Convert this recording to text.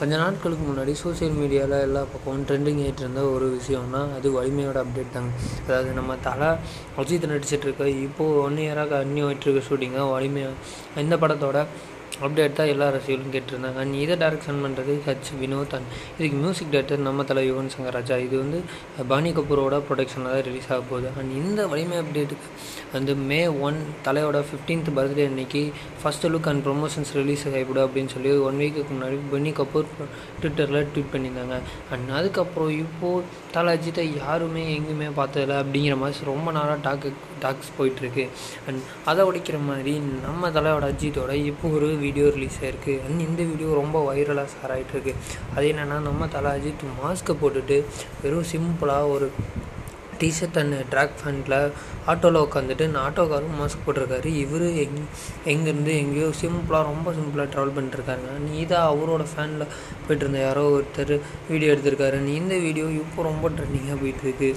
கொஞ்ச நாட்களுக்கு முன்னாடி சோசியல் மீடியாவில் எல்லா பக்கமும் ட்ரெண்டிங் ஆகிட்டு இருந்த ஒரு விஷயம்னா அது வலிமையோட அப்டேட் தாங்க. அதாவது நம்ம தலை அஜித் நடிச்சிட்டு இருக்க இப்போது ஒன் இயராக கன்னியூ ஆகிட்டு இருக்க ஷூட்டிங்காக வலிமையாக இந்த படத்தோட அப்டேட் தான் எல்லா ரசிகர்களும் கேட்டிருந்தாங்க. அண்ட் இதை டேரக்ஷன் பண்ணுறது ஹச் வினோத் அண்ட் இதுக்கு மியூசிக் டேரக்டர் நம்ம தலை யுவன் சங்கர் ராஜா இது வந்து பானி கபூரோட ப்ரொடக்ஷனில் தான் ரிலீஸ் ஆக போகுது. அண்ட் இந்த வலிமை அப்டேட்டுக்கு வந்து மே ஒன் தலையோட ஃபிஃப்டீன்த் பர்த்டே அன்னைக்கு first look and promotions release ஆகிவிடும் அப்படின்னு சொல்லி ஒன் வீக்குக்கு முன்னாடி பனி கபூர் ட்விட்டரில் ட்வீட் பண்ணியிருந்தாங்க. அண்ட் அதுக்கப்புறம் இப்போது தலை அஜித்தை யாருமே எங்கேயுமே பார்த்ததில்ல அப்படிங்கிற மாதிரி ரொம்ப நாளாக டாக்கு டாக்ஸ் போயிட்டுருக்கு அண்ட் அதை உடைக்கிற மாதிரி நம்ம தலையோட அஜித்தோட இப்போ ஒரு வீடியோ ரிலீஸ் ஆகிருக்கு அண்ட் இந்த வீடியோ ரொம்ப வைரலாக ஷேர் ஆகிட்டுருக்கு அது என்னென்னா நம்ம தலை அஜித் மாஸ்க்கை போட்டுட்டு வெறும் சிம்பிளாக ஒரு டிஷர்ட் அண்ட் ட்ராக் ஃபேண்டில் ஆட்டோவில் உட்காந்துட்டு நான் ஆட்டோக்காரும் மாஸ்க் போட்டிருக்காரு. இவர் எங் எங்கேருந்து எங்கேயோ சிம்பிளாக ரொம்ப சிம்பிளாக ட்ராவல் பண்ணிட்டுருக்காருங்க நீ இதாக அவரோட ஃபேனில் போயிட்டு இருந்த யாரோ ஒருத்தர் வீடியோ எடுத்திருக்காரு. நீ இந்த வீடியோ இப்போ ரொம்ப ட்ரெண்டிங்காக போயிட்டுருக்கு.